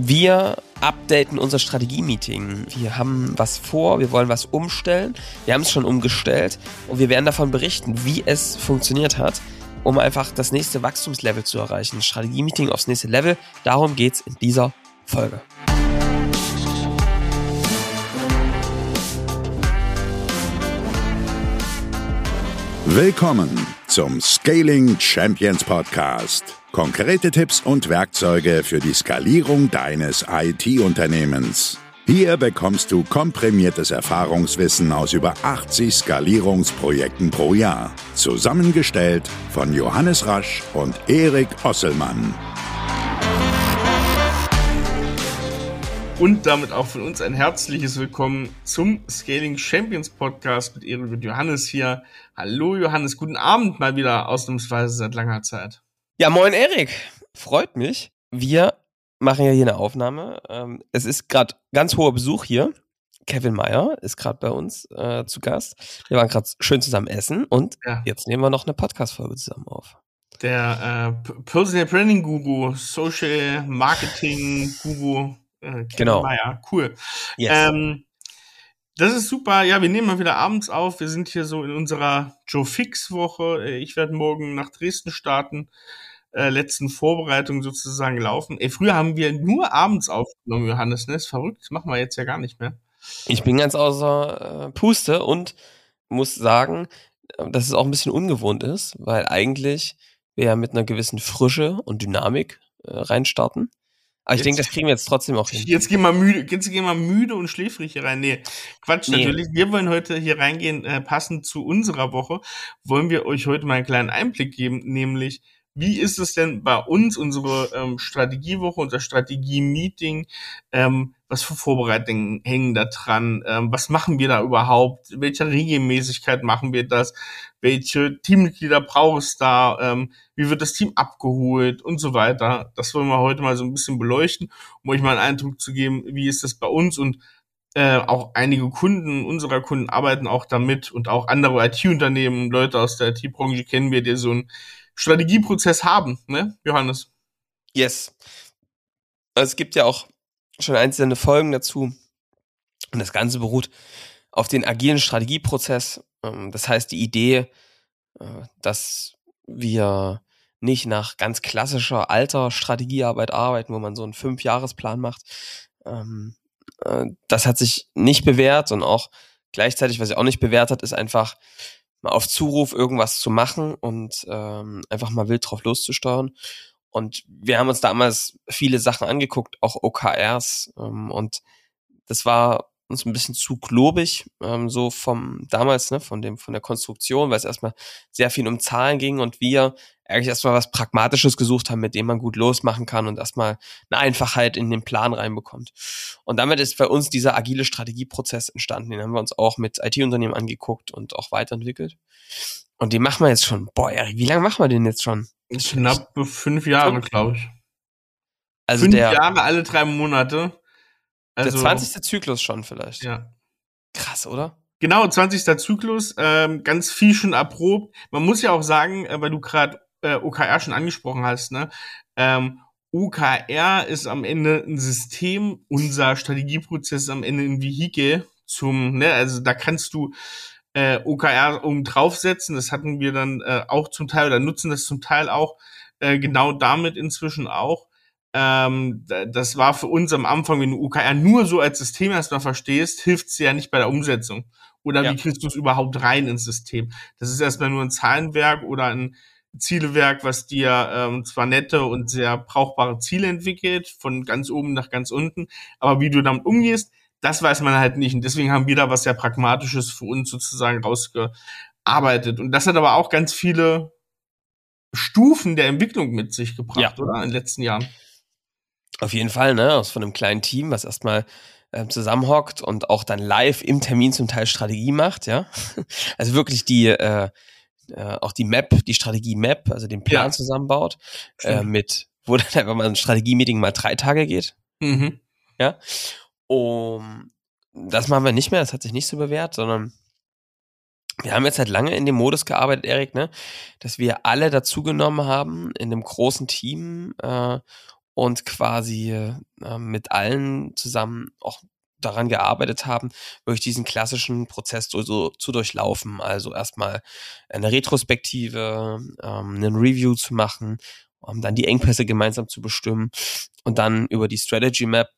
Wir updaten unser Strategie-Meeting. Wir haben was vor, wir wollen was umstellen. Wir haben es schon umgestellt und wir werden davon berichten, wie es funktioniert hat, um einfach das nächste Wachstumslevel zu erreichen. Strategie-Meeting aufs nächste Level. Darum geht's in dieser Folge. Willkommen zum Scaling Champions Podcast. Konkrete Tipps und Werkzeuge für die Skalierung deines IT-Unternehmens. Hier bekommst du komprimiertes Erfahrungswissen aus über 80 Skalierungsprojekten pro Jahr. Zusammengestellt von Johannes Rasch und Erik Osselmann. Und damit auch von uns ein herzliches Willkommen zum Scaling Champions Podcast mit Erik und Johannes hier. Hallo Johannes, guten Abend mal wieder ausnahmsweise seit langer Zeit. Ja, moin Erik, freut mich. Wir machen ja hier eine Aufnahme. Ähm, es ist gerade ganz hoher Besuch hier. Kevin Meyer ist gerade bei uns äh, zu Gast. Wir waren gerade schön zusammen essen und ja. jetzt nehmen wir noch eine Podcast-Folge zusammen auf. Der äh, Personal Branding Guru, Social Marketing Guru, äh, Kevin genau. Meyer, cool. Yes. Ähm, das ist super. Ja, wir nehmen mal wieder abends auf. Wir sind hier so in unserer Joe Fix Woche. Äh, ich werde morgen nach Dresden starten äh, letzten Vorbereitung sozusagen laufen. Ey, früher haben wir nur abends aufgenommen, Johannes, ne? Ist verrückt, das machen wir jetzt ja gar nicht mehr. Ich bin ganz außer äh, Puste und muss sagen, dass es auch ein bisschen ungewohnt ist, weil eigentlich wir ja mit einer gewissen Frische und Dynamik äh, reinstarten. Aber ich denke, das kriegen wir jetzt trotzdem auch hin. Jetzt gehen wir müde, jetzt gehen wir müde und schläfrig hier rein. Nee, Quatsch, nee. natürlich. Wir wollen heute hier reingehen, äh, passend zu unserer Woche, wollen wir euch heute mal einen kleinen Einblick geben, nämlich wie ist es denn bei uns, unsere ähm, Strategiewoche, unser Strategie-Meeting? Ähm, was für Vorbereitungen hängen da dran? Ähm, was machen wir da überhaupt? Welche Regelmäßigkeit machen wir das? Welche Teammitglieder braucht es da? Ähm, wie wird das Team abgeholt und so weiter? Das wollen wir heute mal so ein bisschen beleuchten, um euch mal einen Eindruck zu geben, wie ist das bei uns und äh, auch einige Kunden unserer Kunden arbeiten auch damit und auch andere IT-Unternehmen, Leute aus der IT-Branche kennen wir, die so ein Strategieprozess haben, ne, Johannes? Yes. Also es gibt ja auch schon einzelne Folgen dazu. Und das Ganze beruht auf den agilen Strategieprozess. Ähm, das heißt, die Idee, äh, dass wir nicht nach ganz klassischer alter Strategiearbeit arbeiten, wo man so einen Fünfjahresplan macht. Ähm, äh, das hat sich nicht bewährt und auch gleichzeitig, was sich auch nicht bewährt hat, ist einfach mal auf Zuruf irgendwas zu machen und ähm, einfach mal wild drauf loszusteuern. Und wir haben uns damals viele Sachen angeguckt, auch OKRs. Ähm, und das war uns ein bisschen zu globig, ähm, so vom damals, ne, von dem, von der Konstruktion, weil es erstmal sehr viel um Zahlen ging und wir eigentlich erstmal was Pragmatisches gesucht haben, mit dem man gut losmachen kann und erstmal eine Einfachheit in den Plan reinbekommt. Und damit ist bei uns dieser agile Strategieprozess entstanden. Den haben wir uns auch mit IT-Unternehmen angeguckt und auch weiterentwickelt. Und den machen wir jetzt schon. Boah, Erik, wie lange machen wir den jetzt schon? Knapp fünf Jahre, glaube ich. Also fünf der, Jahre alle drei Monate. Also, der 20. Zyklus schon vielleicht. Ja. Krass, oder? Genau, 20. Zyklus, ähm, ganz viel schon erprobt. Man muss ja auch sagen, äh, weil du gerade äh, OKR schon angesprochen hast, ne? Ähm, OKR ist am Ende ein System, unser Strategieprozess ist am Ende ein Vehikel zum, ne, also da kannst du äh, OKR um draufsetzen, das hatten wir dann äh, auch zum Teil oder nutzen das zum Teil auch äh, genau damit inzwischen auch. Ähm, das war für uns am Anfang, wenn du OKR nur so als System erstmal verstehst, hilft es ja nicht bei der Umsetzung. Oder ja. wie kriegst du es überhaupt rein ins System? Das ist erstmal nur ein Zahlenwerk oder ein Zielewerk, was dir ähm, zwar nette und sehr brauchbare Ziele entwickelt, von ganz oben nach ganz unten, aber wie du damit umgehst, das weiß man halt nicht. Und deswegen haben wir da was sehr Pragmatisches für uns sozusagen rausgearbeitet. Und das hat aber auch ganz viele Stufen der Entwicklung mit sich gebracht, ja. oder? In den letzten Jahren. Auf jeden Fall, ne? Aus von einem kleinen Team, was erstmal ähm, zusammenhockt und auch dann live im Termin zum Teil Strategie macht, ja. Also wirklich die, äh, äh, auch die Map, die Strategie-Map, also den Plan ja. zusammenbaut, äh, mit, wo dann einfach mal ein Strategie-Meeting mal drei Tage geht. Mhm. Ja. Um, das machen wir nicht mehr, das hat sich nicht so bewährt, sondern wir haben jetzt halt lange in dem Modus gearbeitet, Erik, ne, dass wir alle dazugenommen haben in einem großen Team äh, und quasi äh, mit allen zusammen auch daran gearbeitet haben, wirklich diesen klassischen Prozess so, so zu durchlaufen. Also erstmal eine Retrospektive, ähm, einen Review zu machen, um dann die Engpässe gemeinsam zu bestimmen und dann über die Strategy Map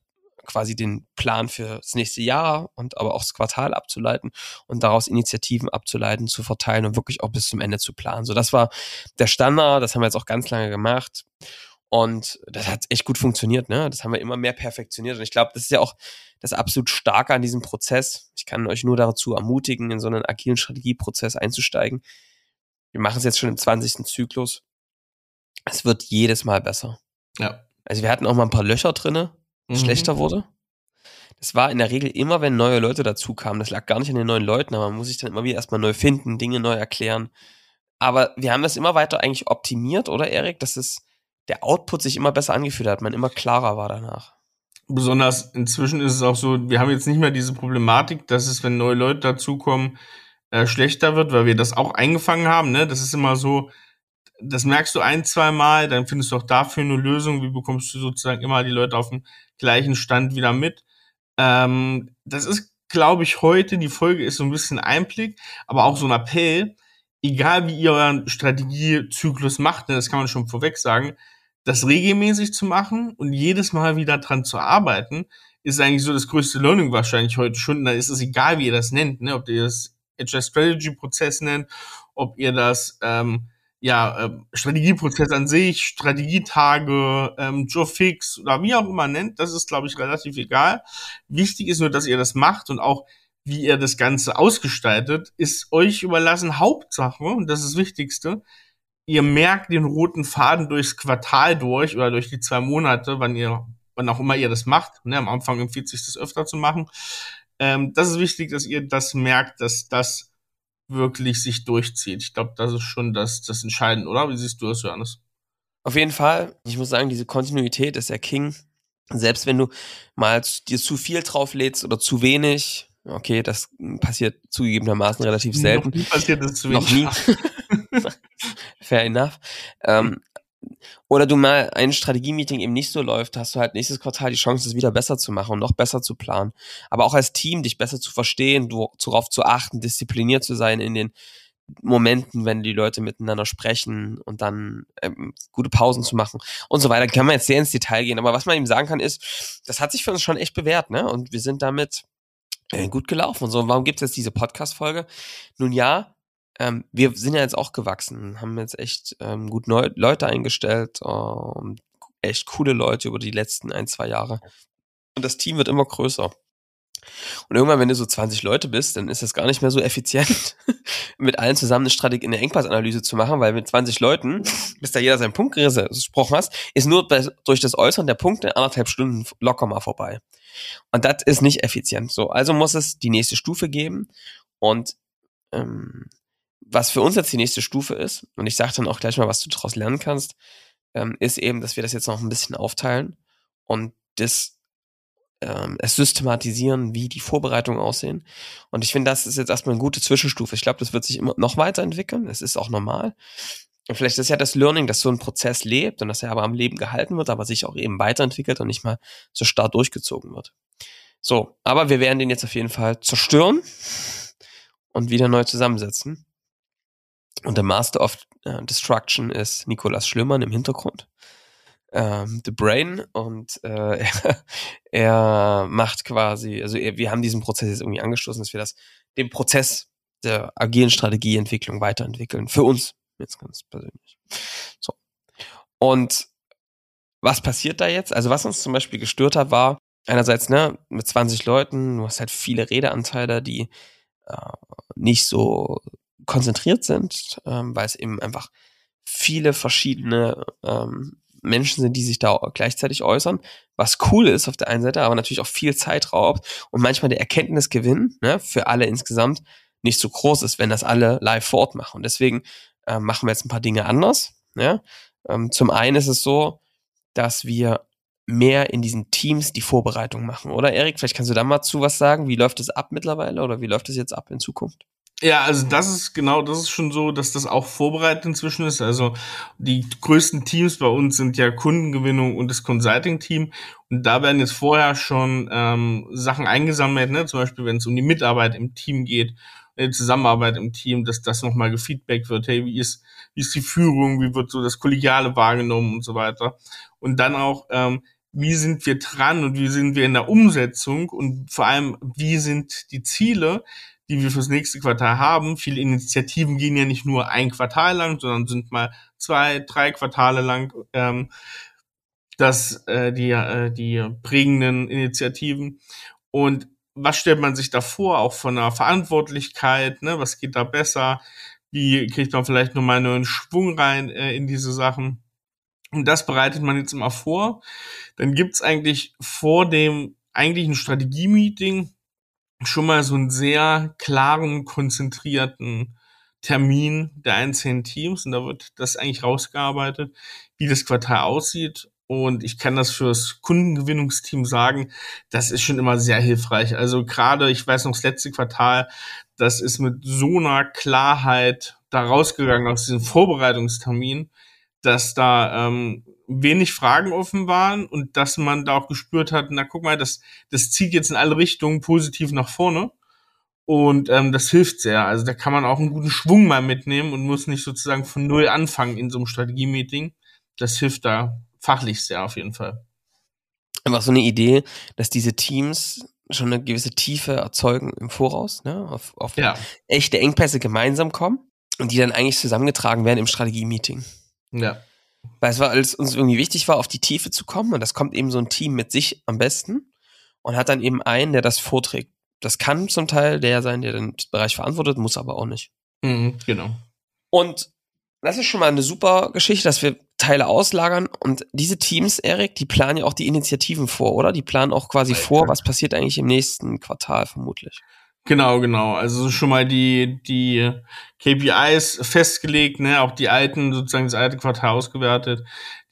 quasi den Plan für das nächste Jahr und aber auch das Quartal abzuleiten und daraus Initiativen abzuleiten, zu verteilen und wirklich auch bis zum Ende zu planen. So, das war der Standard, das haben wir jetzt auch ganz lange gemacht. Und das hat echt gut funktioniert, ne? Das haben wir immer mehr perfektioniert. Und ich glaube, das ist ja auch das absolut Starke an diesem Prozess. Ich kann euch nur dazu ermutigen, in so einen agilen Strategieprozess einzusteigen. Wir machen es jetzt schon im 20. Zyklus. Es wird jedes Mal besser. Ja. Also wir hatten auch mal ein paar Löcher drinne, mhm. schlechter wurde. Das war in der Regel immer, wenn neue Leute dazu kamen. Das lag gar nicht an den neuen Leuten, aber man muss sich dann immer wieder erstmal neu finden, Dinge neu erklären. Aber wir haben das immer weiter eigentlich optimiert, oder Erik? Dass es der Output sich immer besser angefühlt hat, man immer klarer war danach. Besonders inzwischen ist es auch so, wir haben jetzt nicht mehr diese Problematik, dass es, wenn neue Leute dazukommen, äh, schlechter wird, weil wir das auch eingefangen haben. Ne? Das ist immer so, das merkst du ein, zwei Mal, dann findest du auch dafür eine Lösung, wie bekommst du sozusagen immer die Leute auf dem gleichen Stand wieder mit. Ähm, das ist, glaube ich, heute, die Folge ist so ein bisschen Einblick, aber auch so ein Appell, egal wie ihr euren Strategiezyklus macht, ne, das kann man schon vorweg sagen, das regelmäßig zu machen und jedes Mal wieder dran zu arbeiten, ist eigentlich so das größte Learning wahrscheinlich heute schon. Da ist es egal, wie ihr das nennt, ne? ob ihr das Agile Strategy Prozess nennt, ob ihr das ähm, ja äh, Strategieprozess an sich, Strategietage, ähm, Joe Fix oder wie auch immer nennt. Das ist, glaube ich, relativ egal. Wichtig ist nur, dass ihr das macht und auch wie ihr das Ganze ausgestaltet, ist euch überlassen. Hauptsache, und das ist das Wichtigste, ihr merkt den roten Faden durchs Quartal durch oder durch die zwei Monate, wann ihr, wann auch immer ihr das macht. Ne, am Anfang empfiehlt sich das öfter zu machen. Ähm, das ist wichtig, dass ihr das merkt, dass das wirklich sich durchzieht. Ich glaube, das ist schon das, das Entscheidende, oder? Wie siehst du das, Johannes? Auf jeden Fall. Ich muss sagen, diese Kontinuität ist der King. Selbst wenn du mal dir zu viel drauflädst oder zu wenig, okay, das passiert zugegebenermaßen relativ selten. Noch nie passiert das zu wenig. Noch nie. Fair enough. Ähm, oder du mal ein Strategie-Meeting eben nicht so läuft, hast du halt nächstes Quartal die Chance, es wieder besser zu machen und noch besser zu planen. Aber auch als Team dich besser zu verstehen, darauf zu achten, diszipliniert zu sein in den Momenten, wenn die Leute miteinander sprechen und dann ähm, gute Pausen zu machen und so weiter. Kann man jetzt sehr ins Detail gehen. Aber was man eben sagen kann, ist, das hat sich für uns schon echt bewährt, ne? Und wir sind damit äh, gut gelaufen. Und so, warum gibt es jetzt diese Podcast-Folge? Nun ja, ähm, wir sind ja jetzt auch gewachsen, haben jetzt echt ähm, gut neu Leute eingestellt, ähm, echt coole Leute über die letzten ein, zwei Jahre. Und das Team wird immer größer. Und irgendwann, wenn du so 20 Leute bist, dann ist das gar nicht mehr so effizient, mit allen zusammen eine Strategie, eine Engpassanalyse zu machen, weil mit 20 Leuten, bis da jeder seinen Punkt gesprochen hast, ist nur durch das Äußern der Punkte anderthalb Stunden locker mal vorbei. Und das ist nicht effizient. So, also muss es die nächste Stufe geben. Und ähm, was für uns jetzt die nächste Stufe ist, und ich sage dann auch gleich mal, was du daraus lernen kannst, ähm, ist eben, dass wir das jetzt noch ein bisschen aufteilen und das ähm, es systematisieren, wie die Vorbereitungen aussehen. Und ich finde, das ist jetzt erstmal eine gute Zwischenstufe. Ich glaube, das wird sich immer noch weiterentwickeln. Es ist auch normal. Und vielleicht ist ja das Learning, dass so ein Prozess lebt und dass er aber am Leben gehalten wird, aber sich auch eben weiterentwickelt und nicht mal so stark durchgezogen wird. So, aber wir werden den jetzt auf jeden Fall zerstören und wieder neu zusammensetzen. Und der Master of äh, Destruction ist Nikolas Schlümmern im Hintergrund. Ähm, The Brain und äh, er, er macht quasi, also er, wir haben diesen Prozess jetzt irgendwie angestoßen, dass wir das, den Prozess der agilen Strategieentwicklung weiterentwickeln. Für uns, jetzt ganz persönlich. So. Und was passiert da jetzt? Also was uns zum Beispiel gestört hat, war einerseits, ne, mit 20 Leuten, du hast halt viele Redeanteile, die äh, nicht so konzentriert sind, ähm, weil es eben einfach viele verschiedene ähm, Menschen sind, die sich da gleichzeitig äußern, was cool ist auf der einen Seite, aber natürlich auch viel Zeit raubt und manchmal der Erkenntnisgewinn ne, für alle insgesamt nicht so groß ist, wenn das alle live fortmachen. Und deswegen äh, machen wir jetzt ein paar Dinge anders. Ja? Ähm, zum einen ist es so, dass wir mehr in diesen Teams die Vorbereitung machen, oder Erik? Vielleicht kannst du da mal zu was sagen. Wie läuft es ab mittlerweile oder wie läuft es jetzt ab in Zukunft? Ja, also das ist genau, das ist schon so, dass das auch vorbereitet inzwischen ist. Also die größten Teams bei uns sind ja Kundengewinnung und das Consulting-Team. Und da werden jetzt vorher schon ähm, Sachen eingesammelt, ne? zum Beispiel wenn es um die Mitarbeit im Team geht, die äh, Zusammenarbeit im Team, dass das nochmal gefeedbackt wird, hey, wie ist, wie ist die Führung, wie wird so das Kollegiale wahrgenommen und so weiter. Und dann auch, ähm, wie sind wir dran und wie sind wir in der Umsetzung und vor allem, wie sind die Ziele, die wir fürs nächste Quartal haben. Viele Initiativen gehen ja nicht nur ein Quartal lang, sondern sind mal zwei, drei Quartale lang ähm, das, äh, die, äh, die prägenden Initiativen. Und was stellt man sich da vor, auch von der Verantwortlichkeit, ne? was geht da besser, wie kriegt man vielleicht nochmal einen neuen Schwung rein äh, in diese Sachen. Und das bereitet man jetzt immer vor. Dann gibt's eigentlich vor dem eigentlichen Strategie-Meeting schon mal so einen sehr klaren, konzentrierten Termin der einzelnen Teams und da wird das eigentlich rausgearbeitet, wie das Quartal aussieht. Und ich kann das fürs Kundengewinnungsteam sagen, das ist schon immer sehr hilfreich. Also gerade, ich weiß noch, das letzte Quartal, das ist mit so einer Klarheit da rausgegangen aus diesem Vorbereitungstermin, dass da ähm, wenig Fragen offen waren und dass man da auch gespürt hat, na guck mal, das, das zieht jetzt in alle Richtungen positiv nach vorne. Und ähm, das hilft sehr. Also da kann man auch einen guten Schwung mal mitnehmen und muss nicht sozusagen von null anfangen in so einem Strategie-Meeting. Das hilft da fachlich sehr auf jeden Fall. Einfach so eine Idee, dass diese Teams schon eine gewisse Tiefe erzeugen im Voraus, ne? auf, auf ja. echte Engpässe gemeinsam kommen und die dann eigentlich zusammengetragen werden im Strategie-Meeting. Ja. Weil es war, als uns irgendwie wichtig war, auf die Tiefe zu kommen und das kommt eben so ein Team mit sich am besten und hat dann eben einen, der das vorträgt. Das kann zum Teil der sein, der den Bereich verantwortet, muss aber auch nicht. Mhm, genau. Und das ist schon mal eine super Geschichte, dass wir Teile auslagern und diese Teams, Erik, die planen ja auch die Initiativen vor, oder? Die planen auch quasi vor, was passiert eigentlich im nächsten Quartal vermutlich. Genau, genau. Also schon mal die, die KPIs festgelegt, ne, auch die alten, sozusagen das alte Quartal ausgewertet,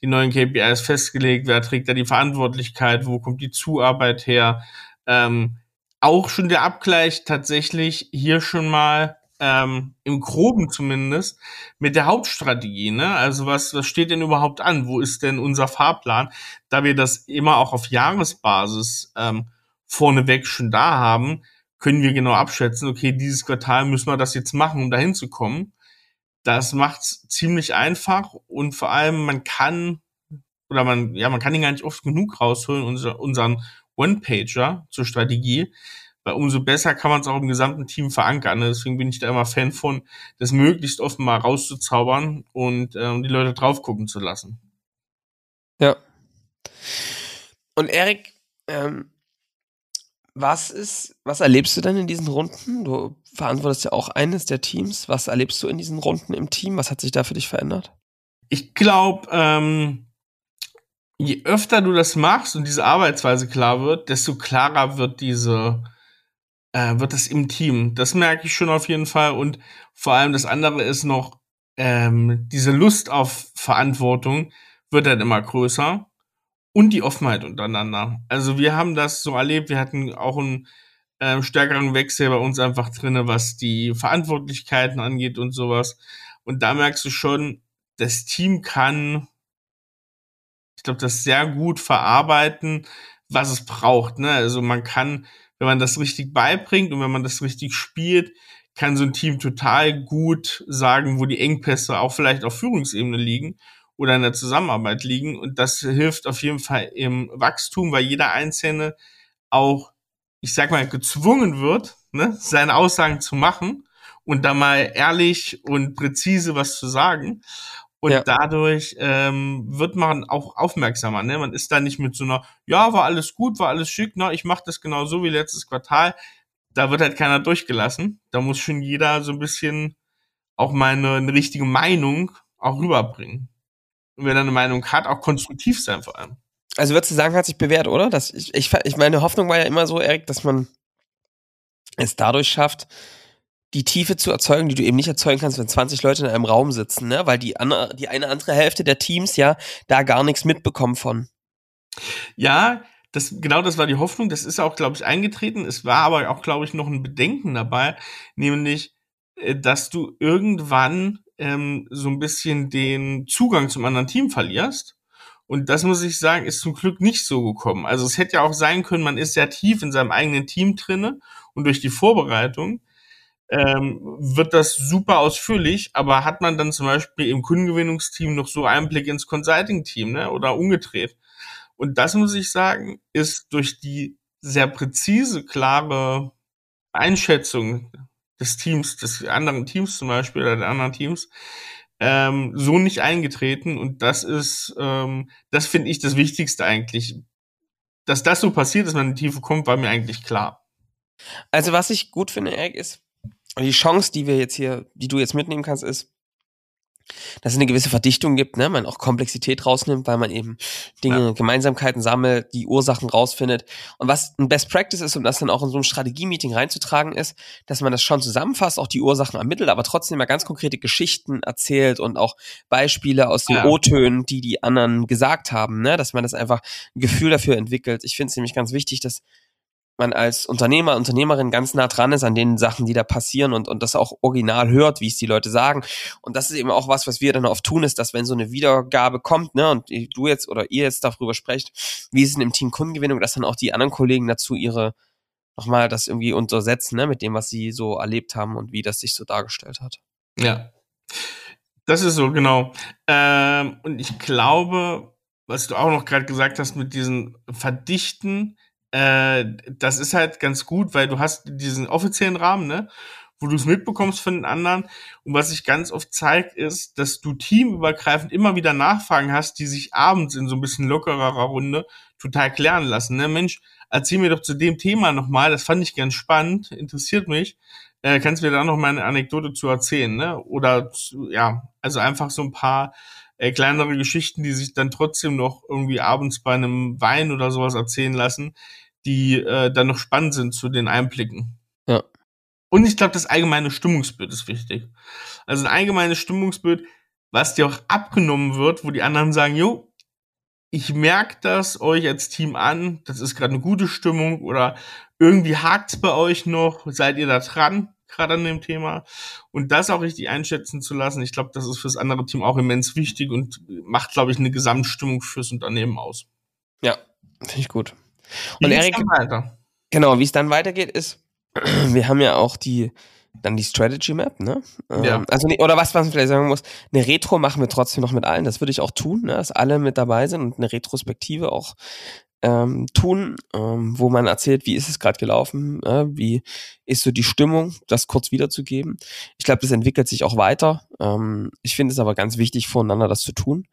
die neuen KPIs festgelegt, wer trägt da die Verantwortlichkeit, wo kommt die Zuarbeit her. Ähm, auch schon der Abgleich tatsächlich hier schon mal ähm, im Groben zumindest mit der Hauptstrategie. Ne? Also was, was steht denn überhaupt an? Wo ist denn unser Fahrplan? Da wir das immer auch auf Jahresbasis ähm, vorneweg schon da haben, können wir genau abschätzen, okay, dieses Quartal müssen wir das jetzt machen, um dahin zu kommen. Das macht's ziemlich einfach und vor allem man kann oder man ja man kann ihn gar nicht oft genug rausholen unser, unseren One-Pager zur Strategie, weil umso besser kann man es auch im gesamten Team verankern. Deswegen bin ich da immer Fan von, das möglichst oft mal rauszuzaubern und ähm, die Leute drauf gucken zu lassen. Ja. Und Erik, ähm, was ist, was erlebst du denn in diesen Runden? Du verantwortest ja auch eines der Teams. Was erlebst du in diesen Runden im Team? Was hat sich da für dich verändert? Ich glaube, ähm, je öfter du das machst und diese Arbeitsweise klar wird, desto klarer wird diese, äh, wird das im Team. Das merke ich schon auf jeden Fall. Und vor allem das andere ist noch, ähm, diese Lust auf Verantwortung wird dann immer größer und die Offenheit untereinander. Also wir haben das so erlebt, wir hatten auch einen äh, stärkeren Wechsel bei uns einfach drinne, was die Verantwortlichkeiten angeht und sowas. Und da merkst du schon, das Team kann, ich glaube, das sehr gut verarbeiten, was es braucht. Ne? Also man kann, wenn man das richtig beibringt und wenn man das richtig spielt, kann so ein Team total gut sagen, wo die Engpässe auch vielleicht auf Führungsebene liegen oder in der Zusammenarbeit liegen. Und das hilft auf jeden Fall im Wachstum, weil jeder Einzelne auch, ich sag mal, gezwungen wird, ne, seine Aussagen zu machen und da mal ehrlich und präzise was zu sagen. Und ja. dadurch ähm, wird man auch aufmerksamer. Ne? Man ist da nicht mit so einer, ja, war alles gut, war alles schick, ne? ich mache das genau so wie letztes Quartal. Da wird halt keiner durchgelassen. Da muss schon jeder so ein bisschen auch mal eine, eine richtige Meinung auch rüberbringen und wer da eine Meinung hat, auch konstruktiv sein vor allem. Also würdest du sagen, hat sich bewährt, oder? Das, ich, ich, ich meine Hoffnung war ja immer so, Erik, dass man es dadurch schafft, die Tiefe zu erzeugen, die du eben nicht erzeugen kannst, wenn 20 Leute in einem Raum sitzen, ne? Weil die, andere, die eine andere Hälfte der Teams ja da gar nichts mitbekommen von. Ja, das, genau das war die Hoffnung. Das ist auch, glaube ich, eingetreten. Es war aber auch, glaube ich, noch ein Bedenken dabei, nämlich äh, dass du irgendwann ähm, so ein bisschen den Zugang zum anderen Team verlierst. Und das muss ich sagen, ist zum Glück nicht so gekommen. Also es hätte ja auch sein können, man ist sehr tief in seinem eigenen Team drinne und durch die Vorbereitung ähm, wird das super ausführlich, aber hat man dann zum Beispiel im Kundengewinnungsteam noch so Einblick ins Consulting-Team ne? oder umgedreht. Und das muss ich sagen, ist durch die sehr präzise, klare Einschätzung des Teams, des anderen Teams zum Beispiel oder der anderen Teams, ähm, so nicht eingetreten. Und das ist, ähm, das finde ich das Wichtigste eigentlich. Dass das so passiert, dass man in die Tiefe kommt, war mir eigentlich klar. Also was ich gut finde, Eric, ist, die Chance, die wir jetzt hier, die du jetzt mitnehmen kannst, ist, dass es eine gewisse Verdichtung gibt, ne, man auch Komplexität rausnimmt, weil man eben Dinge, ja. Gemeinsamkeiten sammelt, die Ursachen rausfindet. Und was ein Best Practice ist, um das dann auch in so ein Strategie-Meeting reinzutragen, ist, dass man das schon zusammenfasst, auch die Ursachen ermittelt, aber trotzdem mal ganz konkrete Geschichten erzählt und auch Beispiele aus den ja. O-Tönen, die die anderen gesagt haben, ne, dass man das einfach ein Gefühl dafür entwickelt. Ich finde es nämlich ganz wichtig, dass man als Unternehmer, Unternehmerin ganz nah dran ist an den Sachen, die da passieren und, und das auch original hört, wie es die Leute sagen. Und das ist eben auch was, was wir dann oft tun, ist, dass wenn so eine Wiedergabe kommt, ne, und du jetzt oder ihr jetzt darüber sprecht, wie ist es im Team Kundengewinnung, dass dann auch die anderen Kollegen dazu ihre nochmal das irgendwie untersetzen, ne, mit dem, was sie so erlebt haben und wie das sich so dargestellt hat. Ja. Das ist so, genau. Ähm, und ich glaube, was du auch noch gerade gesagt hast mit diesen Verdichten, äh, das ist halt ganz gut, weil du hast diesen offiziellen Rahmen, ne? wo du es mitbekommst von den anderen. Und was sich ganz oft zeigt, ist, dass du teamübergreifend immer wieder Nachfragen hast, die sich abends in so ein bisschen lockerer Runde total klären lassen. Ne? Mensch, erzähl mir doch zu dem Thema nochmal, das fand ich ganz spannend, interessiert mich. Äh, kannst du mir da noch mal eine Anekdote zu erzählen, ne? Oder ja, also einfach so ein paar äh, kleinere Geschichten, die sich dann trotzdem noch irgendwie abends bei einem Wein oder sowas erzählen lassen, die äh, dann noch spannend sind zu den Einblicken. Ja. Und ich glaube, das allgemeine Stimmungsbild ist wichtig. Also ein allgemeines Stimmungsbild, was dir auch abgenommen wird, wo die anderen sagen, jo, ich merke das euch als Team an, das ist gerade eine gute Stimmung oder irgendwie hakt's bei euch noch, seid ihr da dran, gerade an dem Thema. Und das auch richtig einschätzen zu lassen, ich glaube, das ist fürs andere Team auch immens wichtig und macht, glaube ich, eine Gesamtstimmung fürs Unternehmen aus. Ja, finde ich gut. Und Erik, genau, wie es dann weitergeht, ist, wir haben ja auch die dann die Strategy Map, ne? Ähm, ja. Also oder was man vielleicht sagen muss, eine Retro machen wir trotzdem noch mit allen. Das würde ich auch tun, ne? dass alle mit dabei sind und eine Retrospektive auch ähm, tun, ähm, wo man erzählt, wie ist es gerade gelaufen, äh, wie ist so die Stimmung, das kurz wiederzugeben. Ich glaube, das entwickelt sich auch weiter. Ähm, ich finde es aber ganz wichtig, voneinander das zu tun.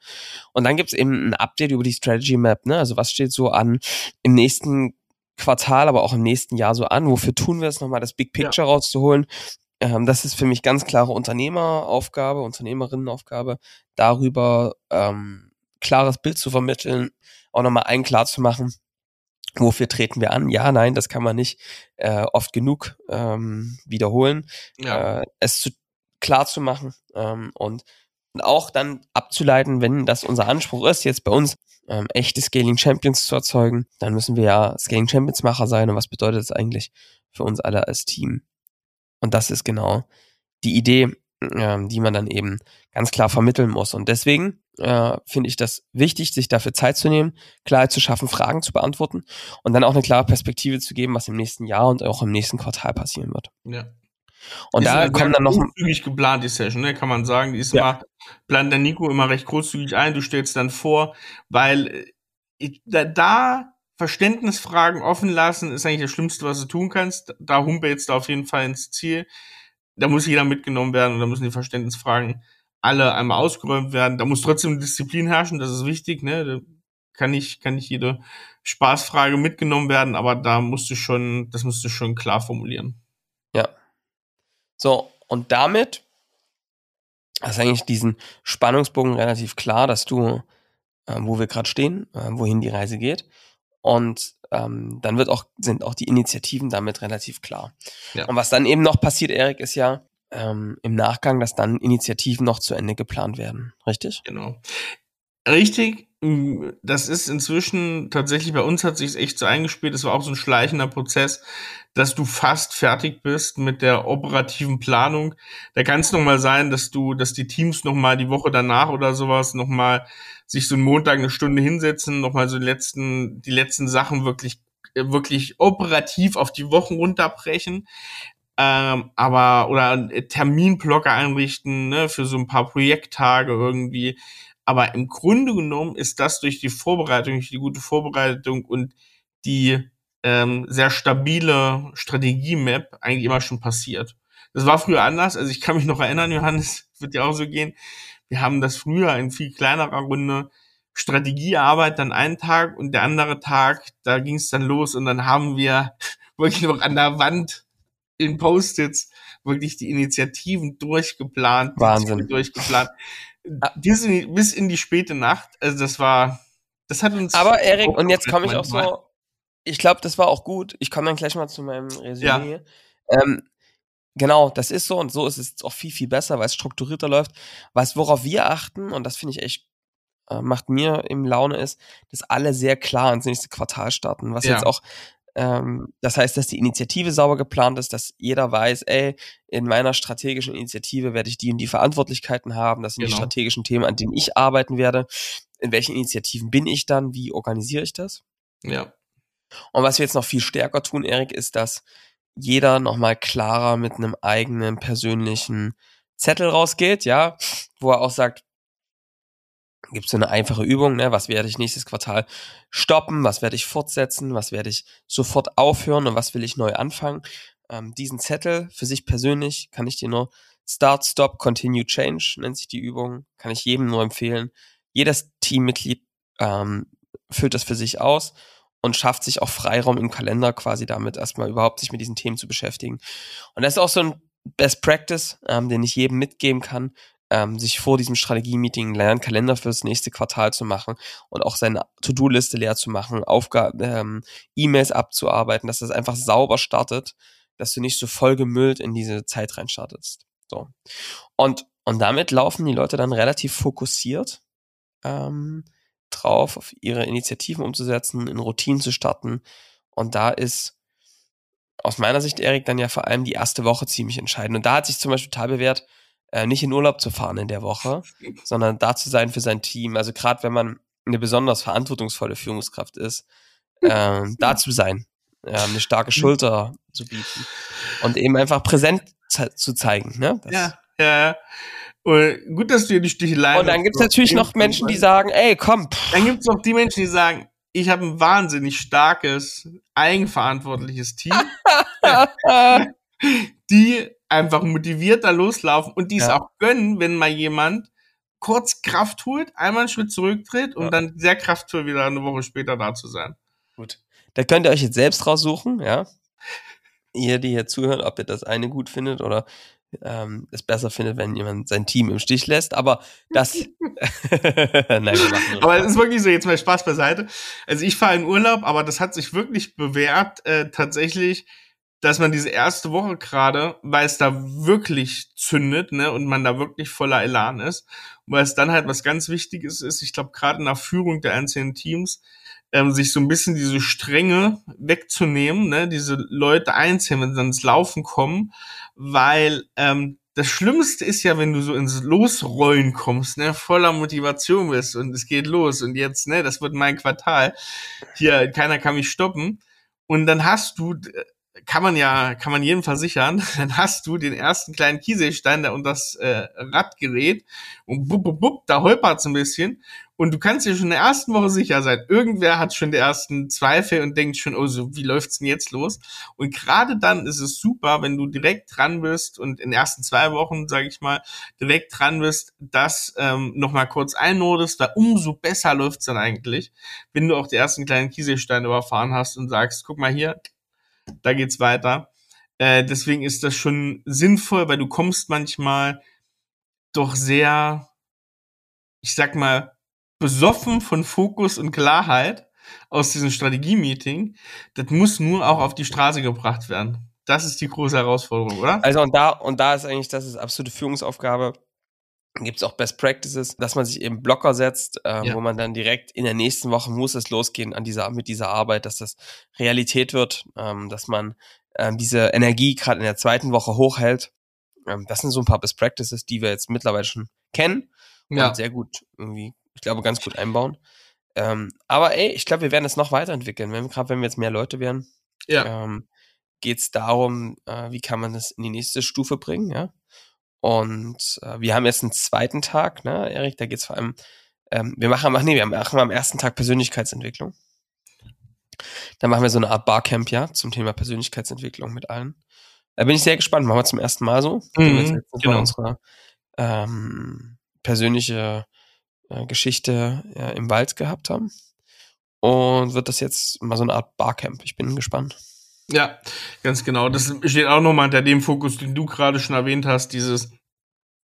Und dann gibt es eben ein Update über die Strategy Map, ne? Also was steht so an im nächsten Quartal, aber auch im nächsten Jahr so an? Wofür tun wir es nochmal, das Big Picture ja. rauszuholen? Ähm, das ist für mich ganz klare Unternehmeraufgabe, Unternehmerinnenaufgabe, darüber ähm, klares Bild zu vermitteln, auch nochmal einen klar zu machen, wofür treten wir an? Ja, nein, das kann man nicht äh, oft genug ähm, wiederholen. Ja. Äh, es zu, klar zu machen ähm, und, und auch dann abzuleiten, wenn das unser Anspruch ist, jetzt bei uns ähm, echte Scaling Champions zu erzeugen, dann müssen wir ja Scaling Champions Macher sein. Und was bedeutet das eigentlich für uns alle als Team? Und das ist genau die Idee, ähm, die man dann eben ganz klar vermitteln muss. Und deswegen äh, finde ich das wichtig, sich dafür Zeit zu nehmen, Klarheit zu schaffen, Fragen zu beantworten und dann auch eine klare Perspektive zu geben, was im nächsten Jahr und auch im nächsten Quartal passieren wird. Ja. Und ist da kommt dann noch großzügig geplant die Session, ne, kann man sagen. Die ist ja. immer plant der Nico immer recht großzügig ein. Du stellst dann vor, weil äh, ich, da, da Verständnisfragen offen lassen ist eigentlich das Schlimmste, was du tun kannst. Da humpelst du auf jeden Fall ins Ziel. Da muss jeder mitgenommen werden und da müssen die Verständnisfragen alle einmal ausgeräumt werden. Da muss trotzdem Disziplin herrschen, das ist wichtig, ne? Da kann nicht, kann nicht jede Spaßfrage mitgenommen werden, aber da musst du schon, das musst du schon klar formulieren. Ja. So, und damit hast eigentlich diesen Spannungsbogen relativ klar, dass du, äh, wo wir gerade stehen, äh, wohin die Reise geht. Und ähm, dann wird auch, sind auch die Initiativen damit relativ klar. Ja. Und was dann eben noch passiert, Erik, ist ja, ähm, im Nachgang, dass dann Initiativen noch zu Ende geplant werden. Richtig? Genau. Richtig. Das ist inzwischen tatsächlich bei uns hat sich echt so eingespielt. Es war auch so ein schleichender Prozess, dass du fast fertig bist mit der operativen Planung. Da kann es noch mal sein, dass du, dass die Teams noch mal die Woche danach oder sowas noch mal sich so einen Montag eine Stunde hinsetzen, noch mal so die letzten, die letzten Sachen wirklich, wirklich operativ auf die Wochen runterbrechen. Ähm, aber oder Terminblocker einrichten ne, für so ein paar Projekttage irgendwie. Aber im Grunde genommen ist das durch die Vorbereitung, durch die gute Vorbereitung und die ähm, sehr stabile Strategie-Map eigentlich immer schon passiert. Das war früher anders. Also ich kann mich noch erinnern, Johannes, wird ja auch so gehen. Wir haben das früher in viel kleinerer Runde Strategiearbeit dann einen Tag und der andere Tag, da ging es dann los und dann haben wir wirklich noch an der Wand in Post-its wirklich die Initiativen durchgeplant, Wahnsinn. durchgeplant. Bis in, bis in die späte Nacht. Also das war, das hat uns. Aber Erik, und jetzt komme ich auch so ich glaube, das war auch gut. Ich komme dann gleich mal zu meinem Resümee. Ja. Ähm, genau, das ist so und so ist es auch viel, viel besser, weil es strukturierter läuft. Was, worauf wir achten, und das finde ich echt, äh, macht mir im Laune ist, dass alle sehr klar ins nächste Quartal starten. Was ja. jetzt auch, ähm, das heißt, dass die Initiative sauber geplant ist, dass jeder weiß, ey, in meiner strategischen Initiative werde ich die und die Verantwortlichkeiten haben. Das sind genau. die strategischen Themen, an denen ich arbeiten werde. In welchen Initiativen bin ich dann? Wie organisiere ich das? Ja. Und was wir jetzt noch viel stärker tun, Erik, ist, dass jeder nochmal klarer mit einem eigenen persönlichen Zettel rausgeht, ja, wo er auch sagt, gibt so eine einfache Übung, ne? Was werde ich nächstes Quartal stoppen, was werde ich fortsetzen, was werde ich sofort aufhören und was will ich neu anfangen. Ähm, diesen Zettel für sich persönlich kann ich dir nur Start, Stop, Continue, Change nennt sich die Übung, kann ich jedem nur empfehlen. Jedes Teammitglied ähm, füllt das für sich aus und schafft sich auch Freiraum im Kalender quasi damit erstmal überhaupt sich mit diesen Themen zu beschäftigen. Und das ist auch so ein Best Practice, ähm, den ich jedem mitgeben kann, ähm, sich vor diesem Strategie-Meeting einen Kalender fürs nächste Quartal zu machen und auch seine To-Do-Liste leer zu machen, Aufgaben, ähm, E-Mails abzuarbeiten, dass das einfach sauber startet, dass du nicht so voll gemüllt in diese Zeit reinstartest. So. Und, und damit laufen die Leute dann relativ fokussiert ähm, drauf, auf ihre Initiativen umzusetzen, in Routinen zu starten. Und da ist aus meiner Sicht, Erik, dann ja vor allem die erste Woche ziemlich entscheidend. Und da hat sich zum Beispiel total bewährt, äh, nicht in Urlaub zu fahren in der Woche, sondern da zu sein für sein Team. Also gerade wenn man eine besonders verantwortungsvolle Führungskraft ist, äh, da zu sein, äh, eine starke Schulter zu bieten und eben einfach präsent zu zeigen. Ne? Das ja, ja, gut, dass du hier die Sticheleien. Und dann gibt es natürlich noch Menschen, die sagen, ey, komm. Pff. Dann gibt es noch die Menschen, die sagen, ich habe ein wahnsinnig starkes, eigenverantwortliches Team, die einfach motivierter loslaufen und die es ja. auch gönnen, wenn mal jemand kurz Kraft holt, einmal einen Schritt zurücktritt und ja. dann sehr kraftvoll wieder eine Woche später da zu sein. Gut. Da könnt ihr euch jetzt selbst raussuchen, ja. Ihr, die hier zuhören, ob ihr das eine gut findet oder ähm, es besser findet, wenn jemand sein Team im Stich lässt. Aber das. Nein, wir machen aber es ist wirklich so, jetzt mal Spaß beiseite. Also ich fahre in Urlaub, aber das hat sich wirklich bewährt, äh, tatsächlich, dass man diese erste Woche gerade, weil es da wirklich zündet, ne, und man da wirklich voller Elan ist, und weil es dann halt was ganz Wichtiges ist, ich glaube, gerade nach Führung der einzelnen Teams, ähm, sich so ein bisschen diese Stränge wegzunehmen, ne, diese Leute einzeln, wenn sie dann ins Laufen kommen, weil ähm, das Schlimmste ist ja, wenn du so ins Losrollen kommst, ne, voller Motivation bist und es geht los und jetzt, ne, das wird mein Quartal. Hier, keiner kann mich stoppen. Und dann hast du, kann man ja, kann man jedem versichern, dann hast du den ersten kleinen Kieselstein, der unter das äh, Rad gerät und bub, bub, bub, da holpert's ein bisschen und du kannst dir schon in der ersten Woche sicher sein, irgendwer hat schon die ersten Zweifel und denkt schon, oh, so, wie läuft's denn jetzt los? Und gerade dann ist es super, wenn du direkt dran bist und in den ersten zwei Wochen, sage ich mal, direkt dran bist, das ähm, nochmal kurz einnodest, weil umso besser läuft's dann eigentlich, wenn du auch die ersten kleinen Kieselsteine überfahren hast und sagst, guck mal hier, da geht's weiter. Äh, deswegen ist das schon sinnvoll, weil du kommst manchmal doch sehr, ich sag mal, besoffen von Fokus und Klarheit aus diesem Strategie-Meeting. Das muss nur auch auf die Straße gebracht werden. Das ist die große Herausforderung, oder? Also und da und da ist eigentlich das ist absolute Führungsaufgabe. Gibt es auch Best Practices, dass man sich eben Blocker setzt, äh, ja. wo man dann direkt in der nächsten Woche muss es losgehen an dieser mit dieser Arbeit, dass das Realität wird, ähm, dass man ähm, diese Energie gerade in der zweiten Woche hochhält. Ähm, das sind so ein paar Best Practices, die wir jetzt mittlerweile schon kennen Ja. und sehr gut irgendwie, ich glaube, ganz gut einbauen. Ähm, aber ey, ich glaube, wir werden es noch weiterentwickeln. Wenn, Gerade wenn wir jetzt mehr Leute werden, Ja. ähm, geht es darum, äh, wie kann man das in die nächste Stufe bringen, ja. Und äh, wir haben jetzt einen zweiten Tag, ne, Erik, da geht es vor allem, ähm, wir machen, ach nee, wir machen am ersten Tag Persönlichkeitsentwicklung. Da machen wir so eine Art Barcamp, ja, zum Thema Persönlichkeitsentwicklung mit allen. Da bin ich sehr gespannt, machen wir zum ersten Mal so. Gehen wir jetzt Mhm, genau. mal unsere ähm, persönliche äh, Geschichte ja, im Wald gehabt haben. Und wird das jetzt mal so eine Art Barcamp. Ich bin gespannt. Ja, ganz genau. Das steht auch nochmal hinter dem Fokus, den du gerade schon erwähnt hast, dieses,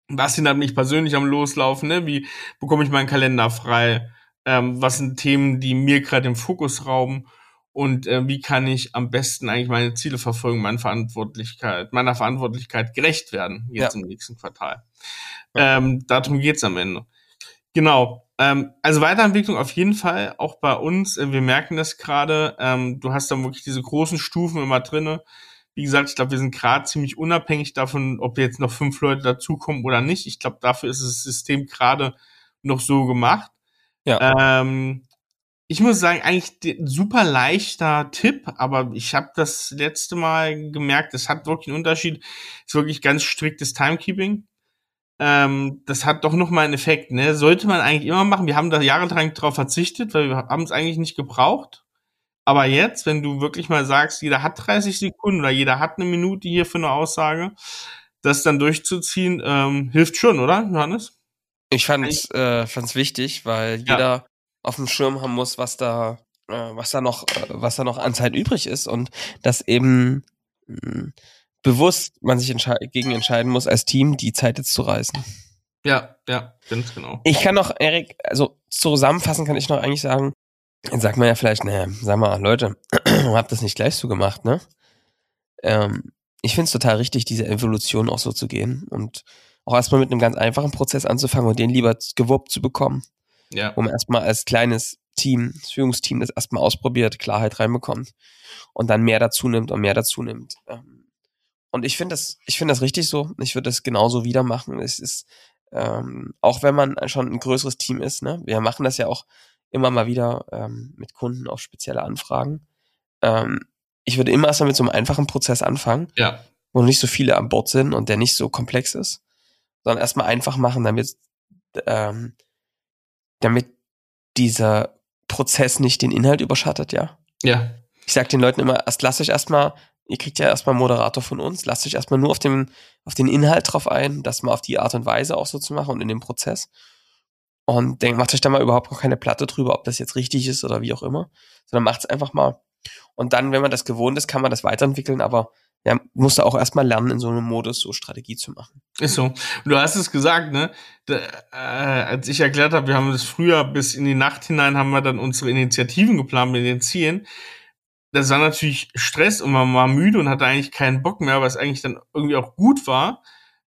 was hindert mich persönlich am Loslaufen, ne? Wie bekomme ich meinen Kalender frei? Ähm, was sind Themen, die mir gerade den Fokus rauben? Und äh, wie kann ich am besten eigentlich meine Ziele verfolgen, meine Verantwortlichkeit, meiner Verantwortlichkeit gerecht werden, jetzt im nächsten Quartal. Ähm, darum geht's am Ende. Genau. Ähm, also Weiterentwicklung auf jeden Fall, auch bei uns. Äh, wir merken das gerade. Ähm, du hast dann wirklich diese großen Stufen immer drinne. Wie gesagt, ich glaube, wir sind gerade ziemlich unabhängig davon, ob jetzt noch fünf Leute dazukommen oder nicht. Ich glaube, dafür ist das System gerade noch so gemacht. Ja. Ähm, ich muss sagen, eigentlich super leichter Tipp, aber ich habe das letzte Mal gemerkt, es hat wirklich einen Unterschied. Es ist wirklich ganz striktes Timekeeping ähm, das hat doch noch mal einen Effekt, ne? Sollte man eigentlich immer machen. Wir haben da jahrelang drauf verzichtet, weil wir haben es eigentlich nicht gebraucht. Aber jetzt, wenn du wirklich mal sagst, jeder hat 30 Sekunden oder jeder hat eine Minute hier für eine Aussage, das dann durchzuziehen, ähm, hilft schon, oder, Johannes? Ich fand's, äh, fand's wichtig, weil Ja. jeder auf dem Schirm haben muss, was da, äh, was da noch, äh, was da noch an Zeit übrig ist und dass eben mh, bewusst man sich entschei gegen entscheiden muss, als Team die Zeit jetzt zu reißen. Ja, ja, ganz genau. Ich kann noch, Erik, also zusammenfassen kann ich noch eigentlich sagen, jetzt sagt man ja vielleicht, naja, sag mal, Leute, habt das nicht gleich so gemacht, ne? Ähm, ich find's total richtig, diese Evolution auch so zu gehen und auch erstmal mit einem ganz einfachen Prozess anzufangen und den lieber gewuppt zu bekommen, Ja, man erstmal als kleines Team, das Führungsteam das erstmal ausprobiert, Klarheit reinbekommt und dann mehr dazu nimmt und mehr dazu nimmt. Ähm, Und ich finde das, ich finde das richtig so. Ich würde das genauso wieder machen. Es ist, ähm, auch wenn man schon ein größeres Team ist, ne? Wir machen das ja auch immer mal wieder ähm, mit Kunden auf spezielle Anfragen. Ähm, ich würde immer erstmal mit so einem einfachen Prozess anfangen, ja, wo nicht so viele an Bord sind und der nicht so komplex ist, sondern erstmal einfach machen, damit, ähm, damit dieser Prozess nicht den Inhalt überschattet, ja. ja, Ich sag den Leuten immer, erst lasst euch erstmal, ihr kriegt ja erstmal Moderator von uns, lasst euch erstmal nur auf den, auf den Inhalt drauf ein, das mal auf die Art und Weise auch so zu machen und in dem Prozess. Und denkt, macht euch da mal überhaupt noch keine Platte drüber, ob das jetzt richtig ist oder wie auch immer, sondern macht es einfach mal. Und dann, wenn man das gewohnt ist, kann man das weiterentwickeln, aber ja, muss da auch erstmal lernen, in so einem Modus so Strategie zu machen. ist so. Du hast es gesagt, ne? Da, äh, als ich erklärt habe, wir haben das früher bis in die Nacht hinein, haben wir dann unsere Initiativen geplant mit den Zielen. Das war natürlich Stress und man war müde und hatte eigentlich keinen Bock mehr, was eigentlich dann irgendwie auch gut war.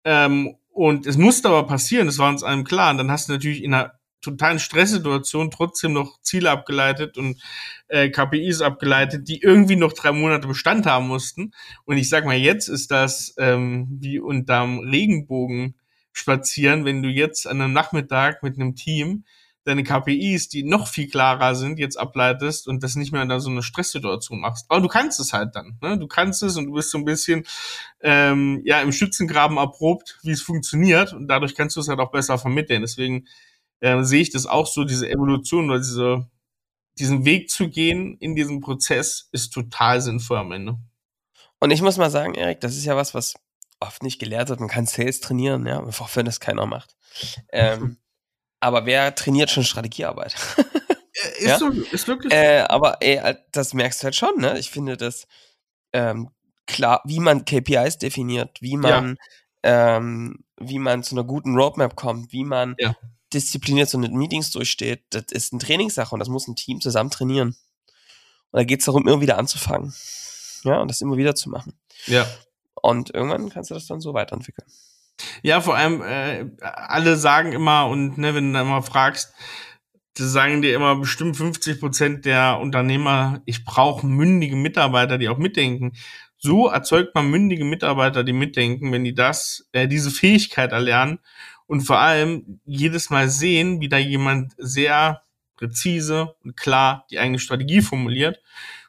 Ähm, und es musste aber passieren, das war uns allen klar. Und dann hast du natürlich in einer totalen Stresssituation trotzdem noch Ziele abgeleitet und äh, KPIs abgeleitet, die irgendwie noch drei Monate Bestand haben mussten. Und ich sag mal, jetzt ist das ähm, wie unterm Regenbogen spazieren, wenn du jetzt an einem Nachmittag mit einem Team deine KPIs, die noch viel klarer sind, jetzt ableitest und das nicht mehr in da so eine Stresssituation machst. Aber du kannst es halt dann. Ne? Du kannst es und du bist so ein bisschen ähm, ja im Schützengraben erprobt, wie es funktioniert und dadurch kannst du es halt auch besser vermitteln. Deswegen äh, sehe ich das auch so, diese Evolution oder diese, diesen Weg zu gehen in diesem Prozess ist total sinnvoll am Ende. Und ich muss mal sagen, Erik, das ist ja was, was oft nicht gelehrt wird. Man kann Sales trainieren, ja, auch wenn das keiner macht. Ähm, aber wer trainiert schon Strategiearbeit? Ist, Ja? so, ist wirklich äh, aber ey, das merkst du halt schon, ne? Ich finde das ähm, klar, wie man KPIs definiert, wie man, ähm, wie man zu einer guten Roadmap kommt, wie man Ja. diszipliniert so eine Meetings durchsteht, das ist eine Trainingssache und das muss ein Team zusammen trainieren. Und da geht es darum, immer wieder anzufangen. Ja, und das immer wieder zu machen. ja. Und irgendwann kannst du das dann so weiterentwickeln. Ja, vor allem, äh, alle sagen immer, und ne, wenn du dann mal fragst, die sagen dir immer bestimmt 50 Prozent der Unternehmer, ich brauche mündige Mitarbeiter, die auch mitdenken. So erzeugt man mündige Mitarbeiter, die mitdenken, wenn die das, äh, diese Fähigkeit erlernen und vor allem jedes Mal sehen, wie da jemand sehr präzise und klar die eigene Strategie formuliert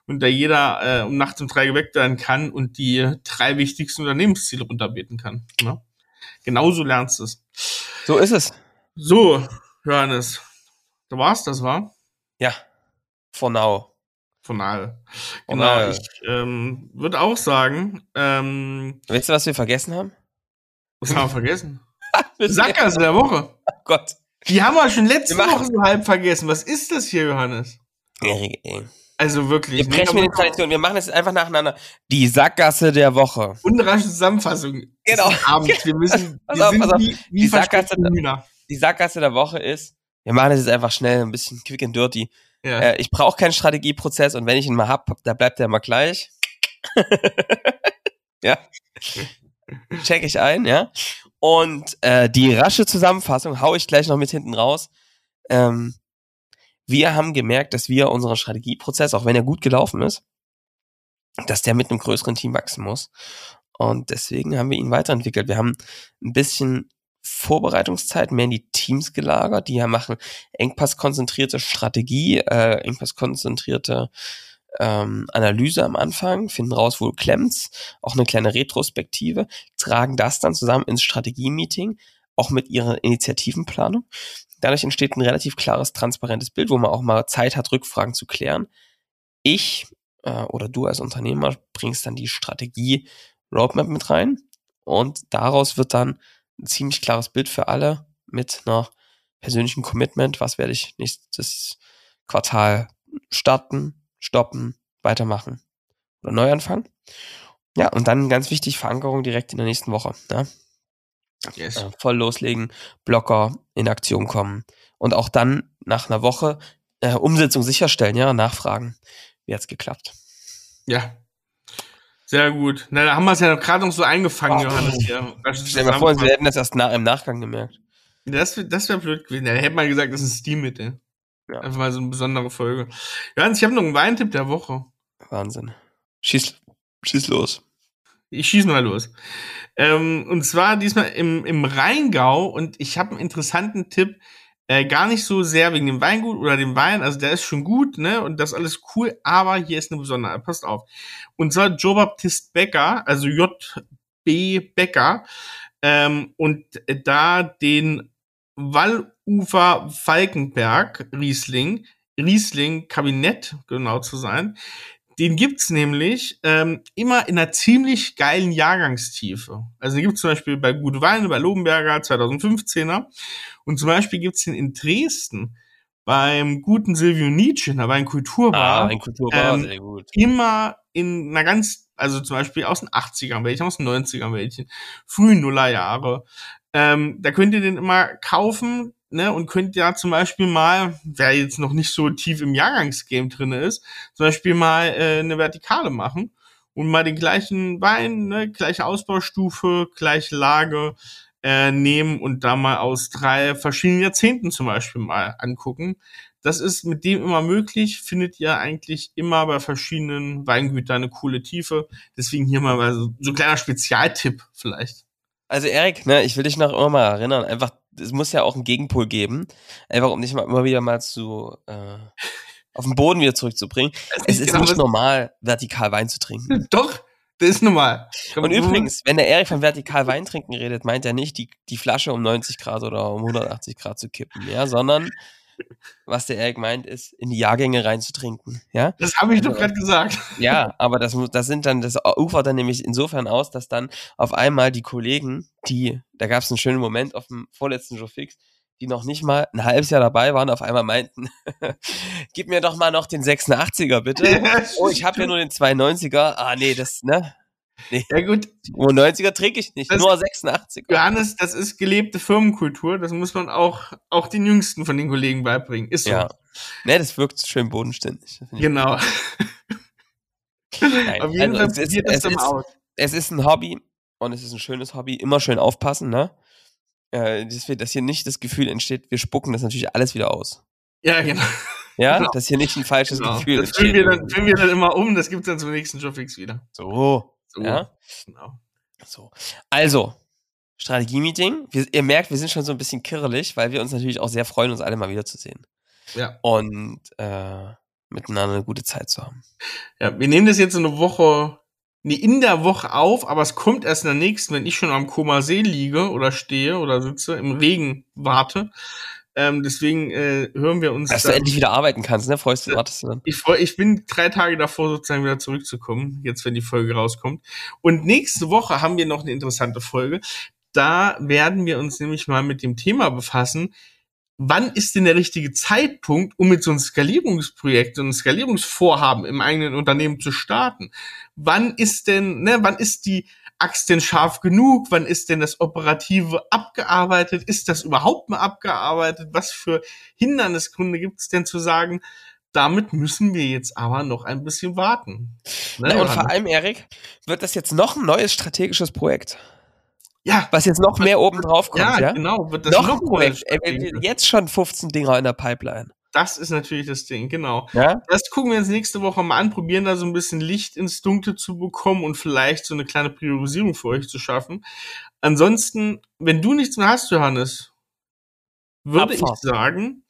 und da jeder äh, um nachts um drei geweckt werden kann und die drei wichtigsten Unternehmensziele runterbeten kann. Ne? Genauso lernst du es. So ist es. So, Johannes, da war's, das war? Ja, for now. Von all. For Genau, now. ich ähm, würde auch sagen, ähm, Weißt du, was wir vergessen haben? was haben wir vergessen? Sackgasse der Woche. Oh Gott. Die haben wir schon letzte Wir Woche so halb vergessen. Was ist das hier, Johannes? Erik, ey. Also wirklich. Wir brechen mit den Traditionen. Wir machen es einfach nacheinander. Die Sackgasse der Woche. Unrasche Zusammenfassung. Genau. Abend. Wir müssen, Pass wir auf, pass auf. wie, wie Die Sackgasse- Hühner. Die Sackgasse der Woche ist, wir machen es jetzt einfach schnell, ein bisschen quick and dirty. Ja. Äh, ich brauche keinen Strategieprozess und wenn ich ihn mal hab, da bleibt der mal gleich. ja. Check ich ein, ja. Und äh, die rasche Zusammenfassung hau ich gleich noch mit hinten raus. Ähm, wir haben gemerkt, dass wir unseren Strategieprozess, auch wenn er gut gelaufen ist, dass der mit einem größeren Team wachsen muss. Und deswegen haben wir ihn weiterentwickelt. Wir haben ein bisschen Vorbereitungszeit mehr in die Teams gelagert. Die ja machen engpasskonzentrierte Strategie, äh, engpasskonzentrierte ähm, Analyse am Anfang, finden raus, wo klemmt's, auch eine kleine Retrospektive, tragen das dann zusammen ins Strategie-Meeting, auch mit ihrer Initiativenplanung. Dadurch entsteht ein relativ klares, transparentes Bild, wo man auch mal Zeit hat, Rückfragen zu klären. Ich äh, oder du als Unternehmer bringst dann die Strategie Roadmap mit rein und daraus wird dann ein ziemlich klares Bild für alle mit einer persönlichen Commitment. Was werde ich nächstes Quartal starten, stoppen, weitermachen oder neu anfangen? Ja, und dann ganz wichtig, Verankerung direkt in der nächsten Woche. Ja? Yes. äh, voll loslegen, Blocker in Aktion kommen und auch dann nach einer Woche äh, Umsetzung sicherstellen, ja, nachfragen, wie hat's geklappt. Ja. Sehr gut. Na, da haben wir es ja gerade noch so eingefangen, Oh. Johannes. Hier. Stell dir mal vor, wir hätten das erst nach, im Nachgang gemerkt. Das, das wäre blöd gewesen. Da hätte man gesagt, das ist ein Steam-Mittel. Ja. Einfach mal so eine besondere Folge. Johannes, ich habe noch einen Weintipp der Woche. Wahnsinn. Schieß, schieß los. Ich schieß mal los. Ähm, und zwar diesmal im, im Rheingau und ich habe einen interessanten Tipp. Äh, gar nicht so sehr wegen dem Weingut oder dem Wein, also der ist schon gut, ne? Und das alles cool, aber hier ist eine Besonderheit. Passt auf. Und zwar Joe Baptist Becker, also J.B. Becker, ähm, und da den Wallufer Falkenberg Riesling, Riesling Kabinett, genau zu sein, den gibt's nämlich ähm, immer in einer ziemlich geilen Jahrgangstiefe. Also den gibt's zum Beispiel bei Gute Weine, bei Lobenberger 2015er. Und zum Beispiel gibt's den in Dresden beim guten Silvio Nietzsche in der Weinkulturbar Ah, ein Kulturbar, Ähm, sehr gut. immer in einer ganz, also zum Beispiel aus den 80ern welche, aus den 90ern welche, frühen Nullerjahre. Ähm, da könnt ihr den immer kaufen, ne, und könnt ja zum Beispiel mal, wer jetzt noch nicht so tief im Jahrgangsgame drinne ist, zum Beispiel mal äh, eine Vertikale machen und mal den gleichen Wein, ne, gleiche Ausbaustufe, gleiche Lage äh, nehmen und da mal aus drei verschiedenen Jahrzehnten zum Beispiel mal angucken. Das ist mit dem immer möglich, findet ihr eigentlich immer bei verschiedenen Weingütern eine coole Tiefe. Deswegen hier mal so, so ein kleiner Spezialtipp vielleicht. Also Erik, ne, ich will dich noch immer mal erinnern, einfach, es muss ja auch einen Gegenpol geben, einfach um dich mal immer wieder mal zu äh, auf den Boden wieder zurückzubringen. Es ist Genau, nicht normal, vertikal Wein zu trinken. Doch, das ist normal. Und übrigens, wenn der Erik von vertikal Wein trinken redet, meint er nicht, die, die Flasche um 90 Grad oder um 180 Grad zu kippen, ja, sondern was der Erik meint, ist, in die Jahrgänge reinzutrinken, ja. Das habe ich doch Also- gerade gesagt. Ja, aber das, das sind dann, das ufert dann nämlich insofern aus, dass dann auf einmal die Kollegen, die, da gab es einen schönen Moment auf dem vorletzten Joe Fix, die noch nicht mal ein halbes Jahr dabei waren, auf einmal meinten, gib mir doch mal noch den 86er bitte. Oh, ich habe ja nur den 92er. Ah, nee, das, ne? Ja gut, Nur 90er trinke ich nicht, Das- nur 86er. Johannes, das ist gelebte Firmenkultur. Das muss man auch, auch den Jüngsten von den Kollegen beibringen. Ist so. Ja. Ne, das wirkt schön bodenständig. Das Genau. Nein, Auf jeden also Fall es ist- das es ist- aus. es ist ein Hobby und es ist ein schönes Hobby. Immer schön aufpassen, ne? Äh, dass, wir, dass hier nicht das Gefühl entsteht, wir spucken das natürlich alles wieder aus. Ja, genau. Ja, Genau. dass hier nicht ein falsches genau. Gefühl Das füllen entsteht. wir, dann, füllen wir dann immer um. Das gibt's dann zum nächsten Jobfix wieder. so. So, ja? Genau. So. Also, Strategie-Meeting. ihr merkt, wir sind schon so ein bisschen kirrelig, weil wir uns natürlich auch sehr freuen, uns alle mal wiederzusehen. Ja. Und äh, miteinander eine gute Zeit zu haben. Ja, wir nehmen das jetzt eine Woche, nee, in der Woche auf, aber es kommt erst in der nächsten, wenn ich schon am Koma See liege oder stehe oder sitze, im Regen warte. Ähm, deswegen äh, hören wir uns. Dass du endlich wieder arbeiten kannst, ne? Freust du, wartest du dann? Ich, freu, ich bin drei Tage davor, sozusagen wieder zurückzukommen, jetzt wenn die Folge rauskommt. Und nächste Woche haben wir noch eine interessante Folge. Da werden wir uns nämlich mal mit dem Thema befassen, wann ist denn der richtige Zeitpunkt, um mit so einem Skalierungsprojekt, so einem Skalierungsvorhaben im eigenen Unternehmen zu starten? Wann ist denn, ne, wann ist die Axt denn scharf genug? Wann ist denn das Operative abgearbeitet? Ist das überhaupt mal abgearbeitet? Was für Hindernisgründe gibt es denn zu sagen, damit müssen wir jetzt aber noch ein bisschen warten. Ne, ja, und vor allem, Erik, wird das jetzt noch ein neues strategisches Projekt? Ja. Was jetzt noch mehr oben drauf kommt, ja? Ja, genau. Wird das noch, noch ein Projekt. Ey, jetzt schon 15 Dinger in der Pipeline. Das ist natürlich das Ding, genau. Ja? Das gucken wir uns nächste Woche mal an, probieren da so ein bisschen Licht ins Dunkle zu bekommen und vielleicht so eine kleine Priorisierung für euch zu schaffen. Ansonsten, wenn du nichts mehr hast, Johannes, würde Abfahrt. ich sagen,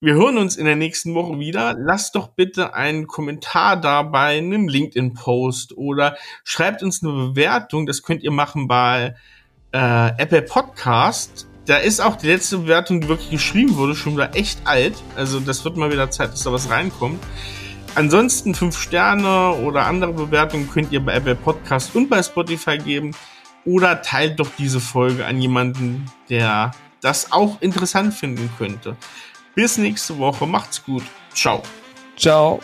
wir hören uns in der nächsten Woche wieder. Lasst doch bitte einen Kommentar da bei einem LinkedIn-Post oder schreibt uns eine Bewertung. Das könnt ihr machen bei äh, Apple Podcast da ist auch die letzte Bewertung, die wirklich geschrieben wurde, schon wieder echt alt. Also das wird mal wieder Zeit, dass da was reinkommt. Ansonsten fünf Sterne oder andere Bewertungen könnt ihr bei Apple Podcast und bei Spotify geben. Oder teilt doch diese Folge an jemanden, der das auch interessant finden könnte. Bis nächste Woche. Macht's gut. Ciao. Ciao.